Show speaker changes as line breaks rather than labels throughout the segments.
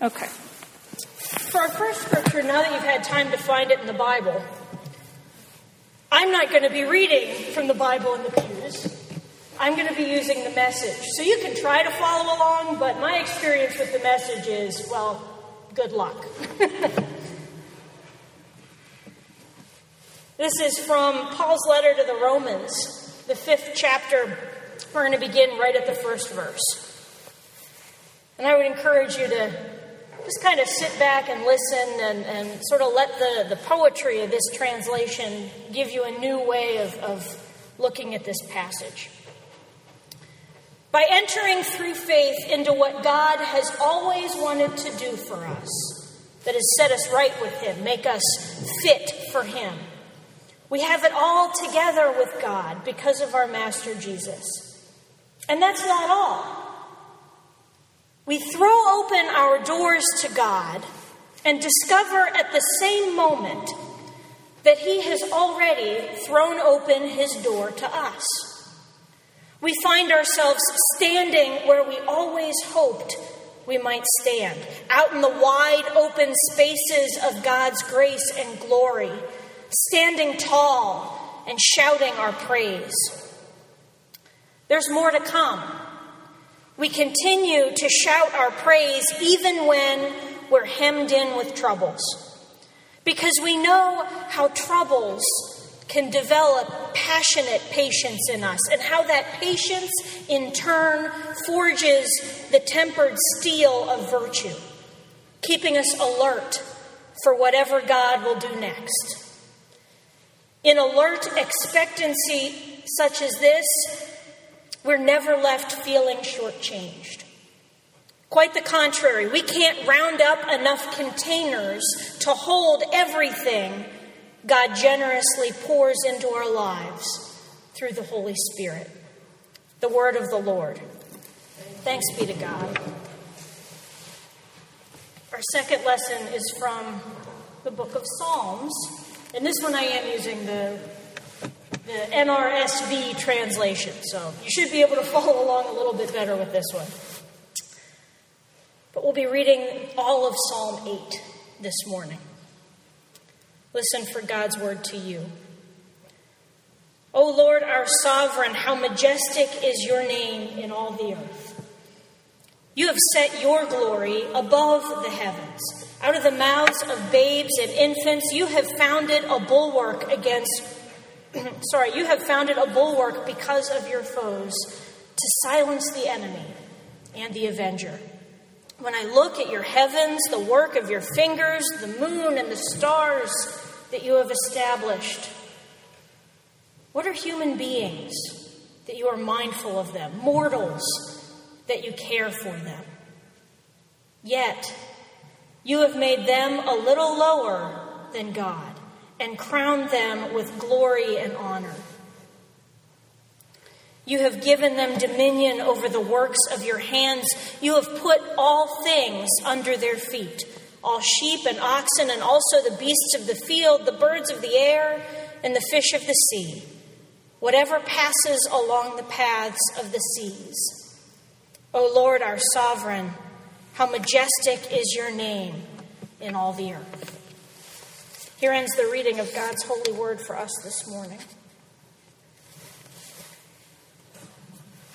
Okay. For our first scripture, now that you've had time to find it in the Bible, I'm not going to be reading from the Bible in the pews. I'm going to be using the message. So you can try to follow along, but my experience with the message is, well, good luck. this is from Paul's letter to the Romans, the fifth chapter. We're going to begin right at the first verse. And I would encourage you to just kind of sit back and listen and, and sort of let the, the poetry of this translation give you a new way of, of looking at this passage. By entering through faith into what God has always wanted to do for us, that has set us right with Him, make us fit for Him. We have it all together with God because of our Master Jesus. And that's not all. We throw open our doors to God and discover at the same moment that He has already thrown open His door to us. We find ourselves standing where we always hoped we might stand, out in the wide open spaces of God's grace and glory, standing tall and shouting our praise. There's more to come. We continue to shout our praise even when we're hemmed in with troubles. Because we know how troubles can develop passionate patience in us, and how that patience in turn forges the tempered steel of virtue, keeping us alert for whatever God will do next. In alert expectancy such as this, we're never left feeling shortchanged. Quite the contrary, we can't round up enough containers to hold everything God generously pours into our lives through the Holy Spirit. The word of the Lord. Thanks be to God. Our second lesson is from the book of Psalms, and this one I am using the the NRSV translation. So you should be able to follow along a little bit better with this one. But we'll be reading all of Psalm 8 this morning. Listen for God's word to you. O Lord, our sovereign, how majestic is your name in all the earth. You have set your glory above the heavens. Out of the mouths of babes and infants, you have founded a bulwark against sorry, you have founded a bulwark because of your foes to silence the enemy and the avenger. When I look at your heavens, the work of your fingers, the moon and the stars that you have established, what are human beings that you are mindful of them, mortals that you care for them? Yet, you have made them a little lower than God and crown them with glory and honor. You have given them dominion over the works of your hands. You have put all things under their feet all sheep and oxen, and also the beasts of the field, the birds of the air, and the fish of the sea, whatever passes along the paths of the seas. O Lord, our sovereign, how majestic is your name in all the earth. Here ends the reading of God's holy word for us this morning.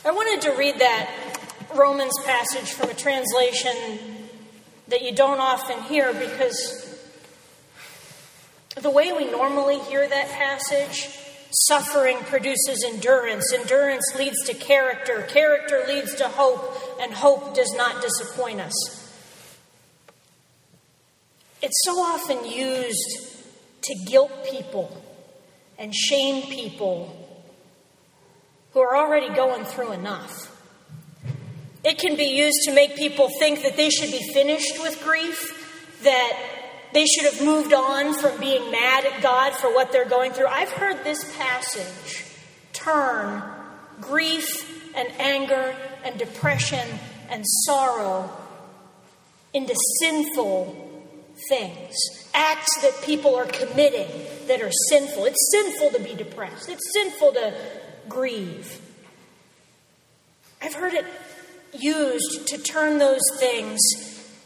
I wanted to read that Romans passage from a translation that you don't often hear because the way we normally hear that passage, suffering produces endurance, endurance leads to character, character leads to hope, and hope does not disappoint us. It's so often used to guilt people and shame people who are already going through enough. It can be used to make people think that they should be finished with grief, that they should have moved on from being mad at God for what they're going through. I've heard this passage turn grief and anger and depression and sorrow into sinful things, acts that people are committing that are sinful. It's sinful to be depressed, it's sinful to grieve. I've heard it used to turn those things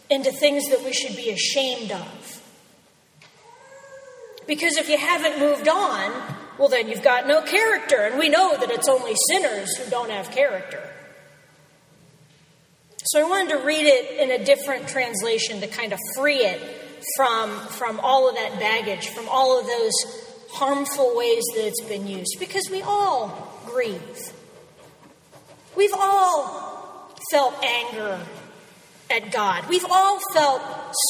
into things that we should be ashamed of. Because if you haven't moved on, well, then you've got no character, and we know that it's only sinners who don't have character. So I wanted to read it in a different translation to kind of free it from, from all of that baggage, from all of those harmful ways that it's been used, because we all grieve. We've all felt anger at God. We've all felt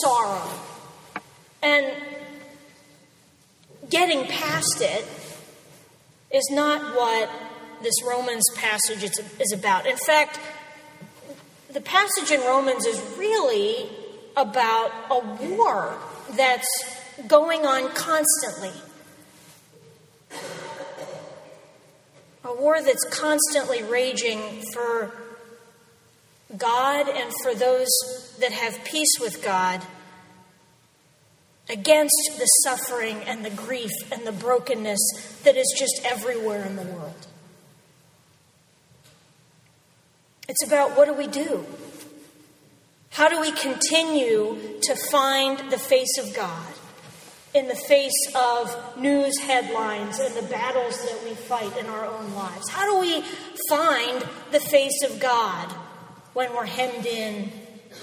sorrow. And getting past it is not what this Romans passage is about. In fact, the passage in Romans is really about a war that's going on constantly. A war that's constantly raging for God and for those that have peace with God against the suffering and the grief and the brokenness that is just everywhere in the world. It's about what do we do? How do we continue to find the face of God in the face of news headlines and the battles that we fight in our own lives? How do we find the face of God when we're hemmed in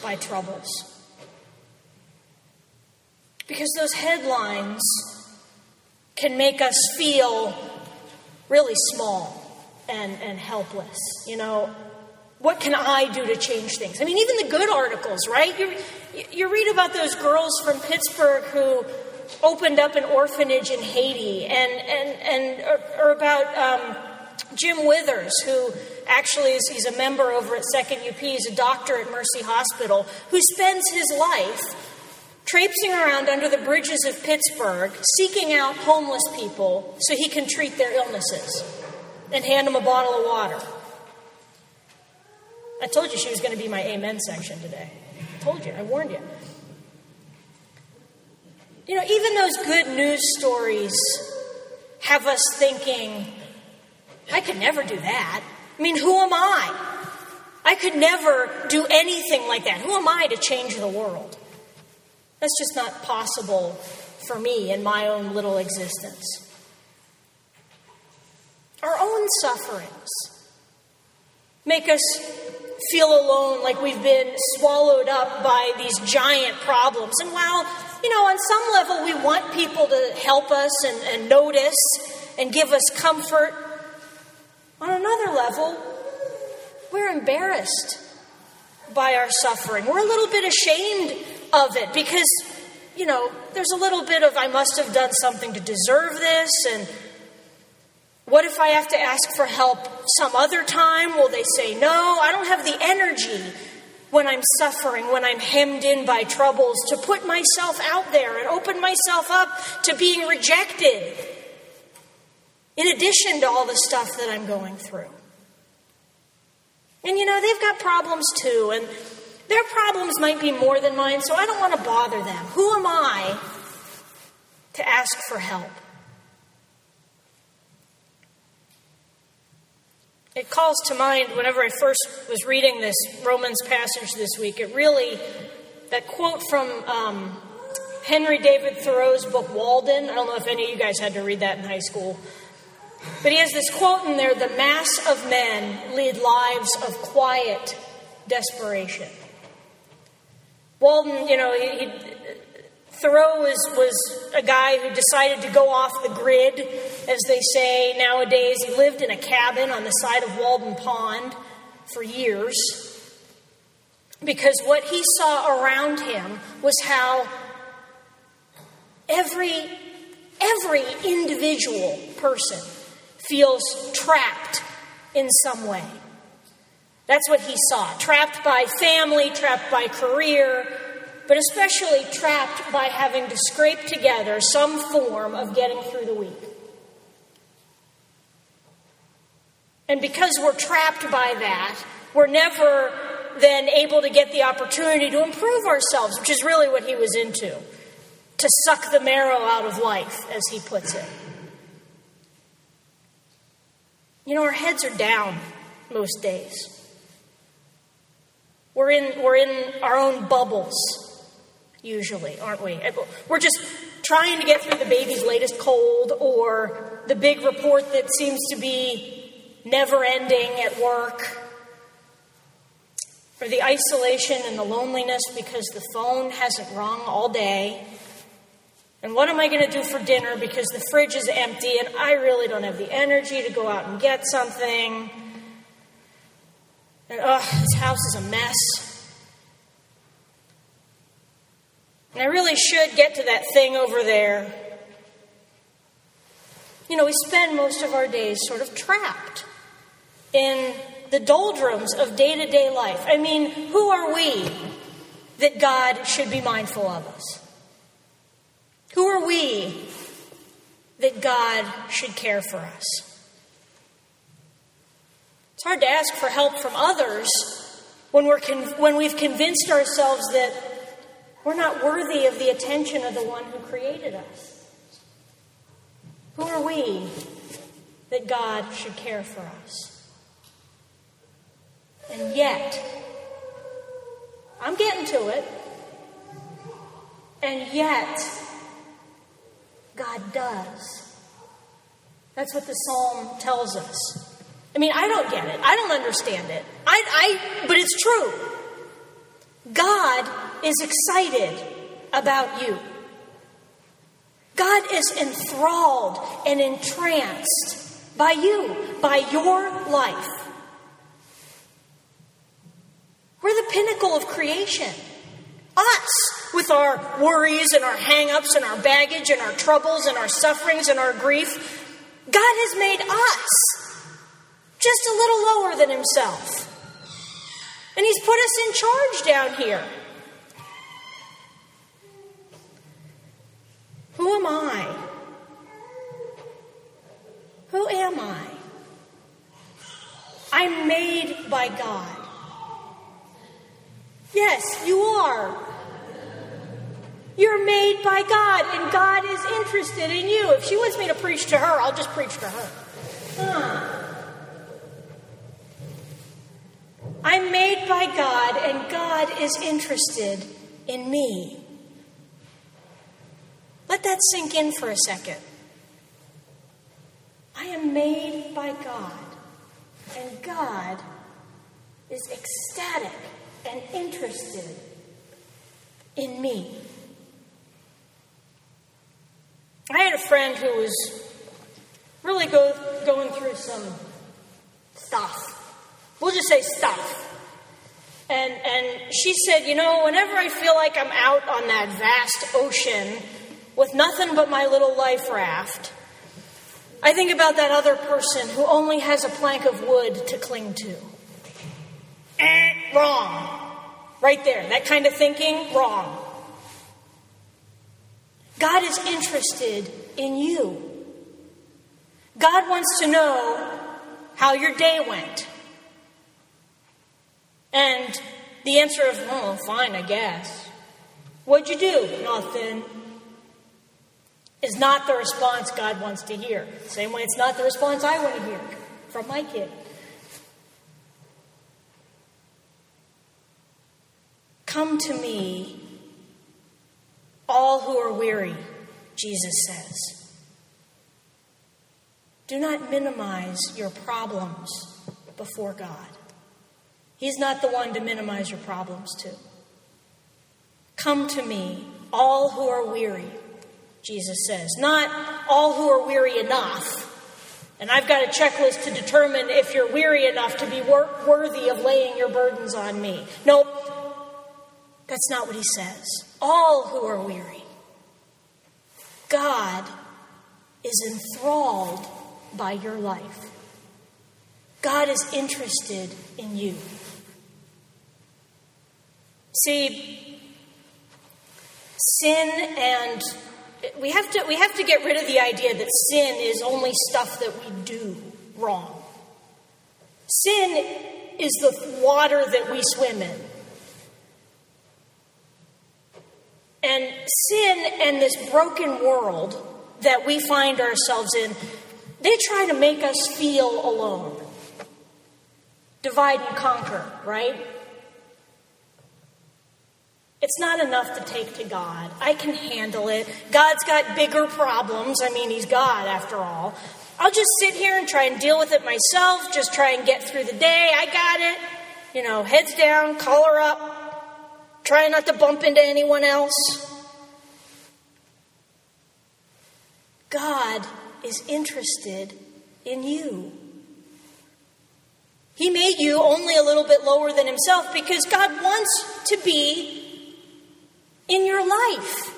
by troubles? Because those headlines can make us feel really small and, and helpless. You know, what can I do to change things? I mean, even the good articles, right? You, you read about those girls from Pittsburgh who opened up an orphanage in Haiti, and, and, and or, or about um, Jim Withers, who actually is he's a member over at Second UP, he's a doctor at Mercy Hospital, who spends his life traipsing around under the bridges of Pittsburgh, seeking out homeless people so he can treat their illnesses and hand them a bottle of water. I told you she was going to be my amen section today. I told you, I warned you. You know, even those good news stories have us thinking, I could never do that. I mean, who am I? I could never do anything like that. Who am I to change the world? That's just not possible for me in my own little existence. Our own sufferings make us feel alone, like we've been swallowed up by these giant problems. And while, you know, on some level we want people to help us and, and notice and give us comfort, on another level, we're embarrassed by our suffering. We're a little bit ashamed of it because, you know, there's a little bit of I must have done something to deserve this and what if I have to ask for help some other time? Will they say no? I don't have the energy when I'm suffering, when I'm hemmed in by troubles, to put myself out there and open myself up to being rejected, in addition to all the stuff that I'm going through. And you know, they've got problems too, and their problems might be more than mine, so I don't want to bother them. Who am I to ask for help? It calls to mind whenever I first was reading this Romans passage this week, it really, that quote from um, Henry David Thoreau's book Walden. I don't know if any of you guys had to read that in high school. But he has this quote in there the mass of men lead lives of quiet desperation. Walden, you know, he, Thoreau was, was a guy who decided to go off the grid, as they say nowadays. He lived in a cabin on the side of Walden Pond for years because what he saw around him was how every every individual person feels trapped in some way. That's what he saw. Trapped by family, trapped by career, but especially trapped by having to scrape together some form of getting through the week. And because we're trapped by that, we're never then able to get the opportunity to improve ourselves, which is really what he was into to suck the marrow out of life, as he puts it. You know, our heads are down most days. We're in, we're in our own bubbles, usually, aren't we? We're just trying to get through the baby's latest cold or the big report that seems to be never ending at work or the isolation and the loneliness because the phone hasn't rung all day. And what am I going to do for dinner because the fridge is empty and I really don't have the energy to go out and get something? And oh, this house is a mess. And I really should get to that thing over there. You know, we spend most of our days sort of trapped in the doldrums of day to day life. I mean, who are we that God should be mindful of us? Who are we that God should care for us? It's hard to ask for help from others when, we're con- when we've convinced ourselves that we're not worthy of the attention of the one who created us. Who are we that God should care for us? And yet, I'm getting to it. And yet, God does. That's what the psalm tells us. I mean, I don't get it. I don't understand it. I, I, but it's true. God is excited about you. God is enthralled and entranced by you, by your life. We're the pinnacle of creation. Us, with our worries and our hang ups and our baggage and our troubles and our sufferings and our grief. God has made us just a little lower than Himself. And He's put us in charge down here. Who am I? Who am I? I'm made by God. Yes, you are. You're made by God, and God is interested in you. If she wants me to preach to her, I'll just preach to her. Huh. I'm made by God, and God is interested in me. Let that sink in for a second. I am made by God, and God is ecstatic and interested in me. I had a friend who was really go, going through some stuff. We'll just say stuff. And, and she said, You know, whenever I feel like I'm out on that vast ocean with nothing but my little life raft, I think about that other person who only has a plank of wood to cling to. Eh, wrong. Right there. That kind of thinking, wrong. God is interested in you. God wants to know how your day went. And the answer of, oh, fine, I guess. What'd you do? Nothing. Is not the response God wants to hear. Same way it's not the response I want to hear from my kid. Come to me, all who are weary, Jesus says. Do not minimize your problems before God. He's not the one to minimize your problems to. Come to me, all who are weary, Jesus says. Not all who are weary enough. And I've got a checklist to determine if you're weary enough to be wor- worthy of laying your burdens on me. Nope, that's not what he says. All who are weary. God is enthralled by your life. God is interested in you. See, sin and we have to we have to get rid of the idea that sin is only stuff that we do wrong. Sin is the water that we swim in. And sin and this broken world that we find ourselves in, they try to make us feel alone. Divide and conquer, right? It's not enough to take to God. I can handle it. God's got bigger problems. I mean, He's God after all. I'll just sit here and try and deal with it myself, just try and get through the day. I got it. You know, heads down, collar up, try not to bump into anyone else. God is interested in you. He made you only a little bit lower than himself because God wants to be in your life.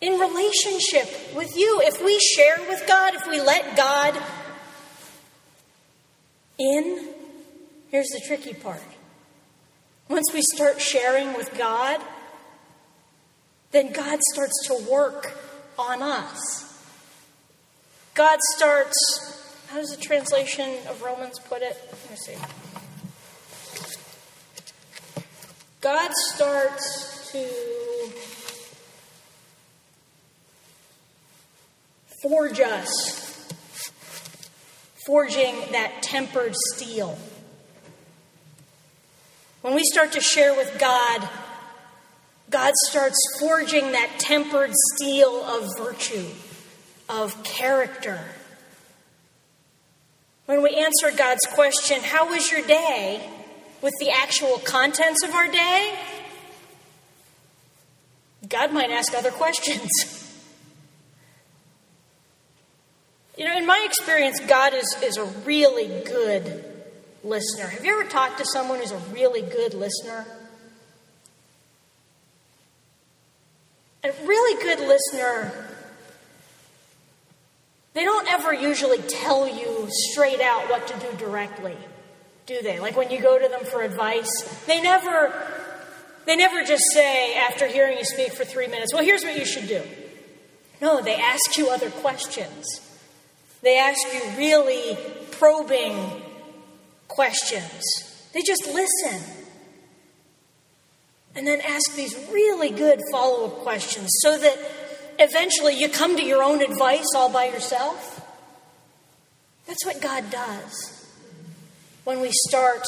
In relationship with you. If we share with God, if we let God in, here's the tricky part. Once we start sharing with God, then God starts to work on us. God starts how does the translation of Romans put it? Let me see. God starts to forge us, forging that tempered steel. When we start to share with God, God starts forging that tempered steel of virtue, of character when we answer God's question, How was your day? With the actual contents of our day, God might ask other questions. you know, in my experience, God is, is a really good listener. Have you ever talked to someone who's a really good listener? A really good listener they don't ever usually tell you straight out what to do directly, do they? Like when you go to them for advice, they never they never just say after hearing you speak for 3 minutes, "Well, here's what you should do." No, they ask you other questions. They ask you really probing questions. They just listen. And then ask these really good follow up questions so that eventually you come to your own advice all by yourself. That's what God does when we start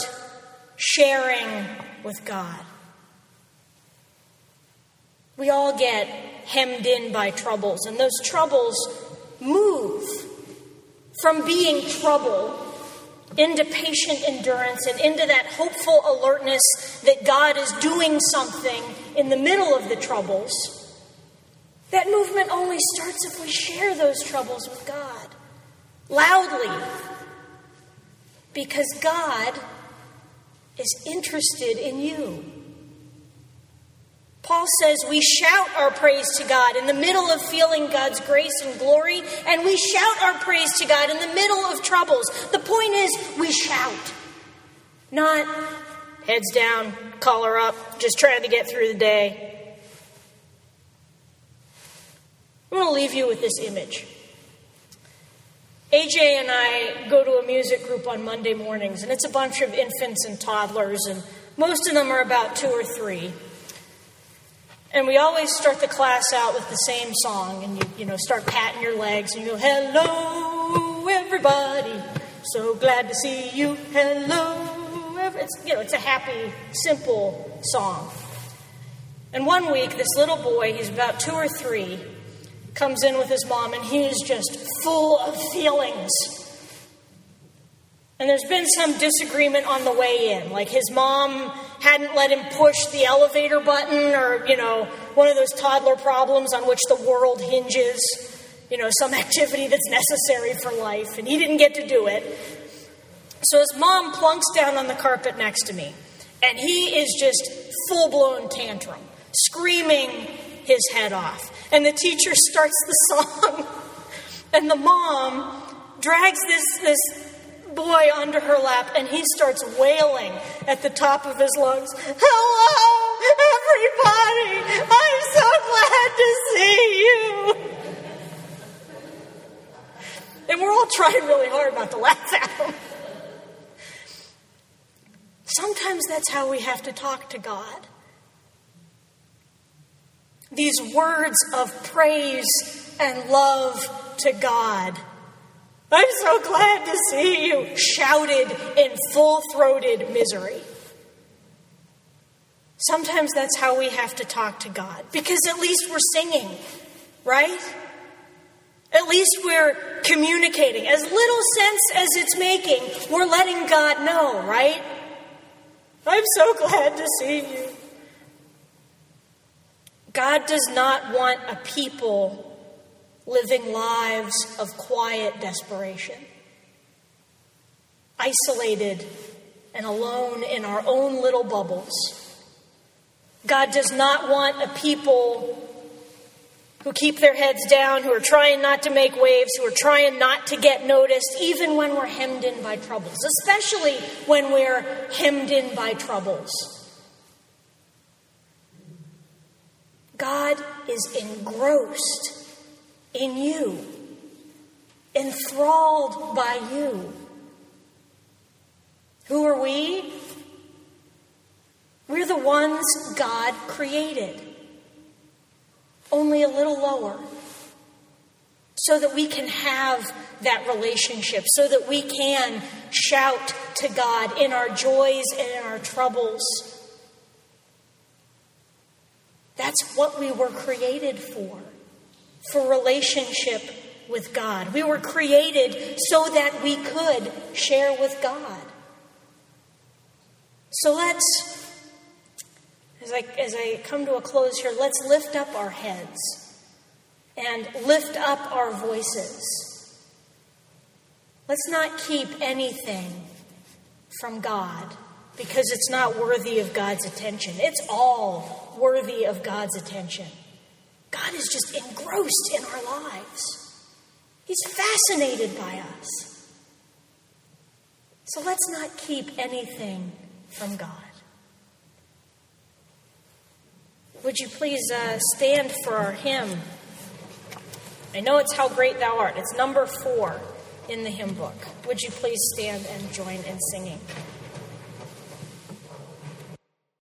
sharing with God. We all get hemmed in by troubles, and those troubles move from being trouble into patient endurance and into that hopeful alertness that God is doing something in the middle of the troubles that movement only starts if we share those troubles with God loudly. Because God is interested in you. Paul says we shout our praise to God in the middle of feeling God's grace and glory, and we shout our praise to God in the middle of troubles. The point is, we shout, not heads down, collar up, just trying to get through the day. I want to leave you with this image. AJ and I go to a music group on Monday mornings, and it's a bunch of infants and toddlers, and most of them are about two or three. And we always start the class out with the same song, and you, you know, start patting your legs, and you go, Hello, everybody, so glad to see you. Hello, it's, you know, it's a happy, simple song. And one week, this little boy, he's about two or three, comes in with his mom, and he is just full of feelings. And there's been some disagreement on the way in. Like his mom hadn't let him push the elevator button, or, you know, one of those toddler problems on which the world hinges, you know, some activity that's necessary for life, and he didn't get to do it. So his mom plunks down on the carpet next to me, and he is just full blown tantrum, screaming his head off and the teacher starts the song, and the mom drags this, this boy onto her lap, and he starts wailing at the top of his lungs Hello, everybody! I'm so glad to see you! And we're all trying really hard not to laugh at him. Sometimes that's how we have to talk to God these words of praise and love to God. I'm so glad to see you, shouted in full throated misery. Sometimes that's how we have to talk to God because at least we're singing, right? At least we're communicating. As little sense as it's making, we're letting God know, right? I'm so glad to see you. God does not want a people living lives of quiet desperation, isolated and alone in our own little bubbles. God does not want a people who keep their heads down, who are trying not to make waves, who are trying not to get noticed, even when we're hemmed in by troubles, especially when we're hemmed in by troubles. God is engrossed in you, enthralled by you. Who are we? We're the ones God created, only a little lower, so that we can have that relationship, so that we can shout to God in our joys and in our troubles. That's what we were created for for relationship with God. We were created so that we could share with God. So let's, as I, as I come to a close here, let's lift up our heads and lift up our voices. Let's not keep anything from God because it's not worthy of God's attention. It's all worthy of God's attention. God is just engrossed in our lives, He's fascinated by us. So let's not keep anything from God. Would you please uh, stand for our hymn? I know it's How Great Thou Art. It's number four in the hymn book. Would you please stand and join in singing?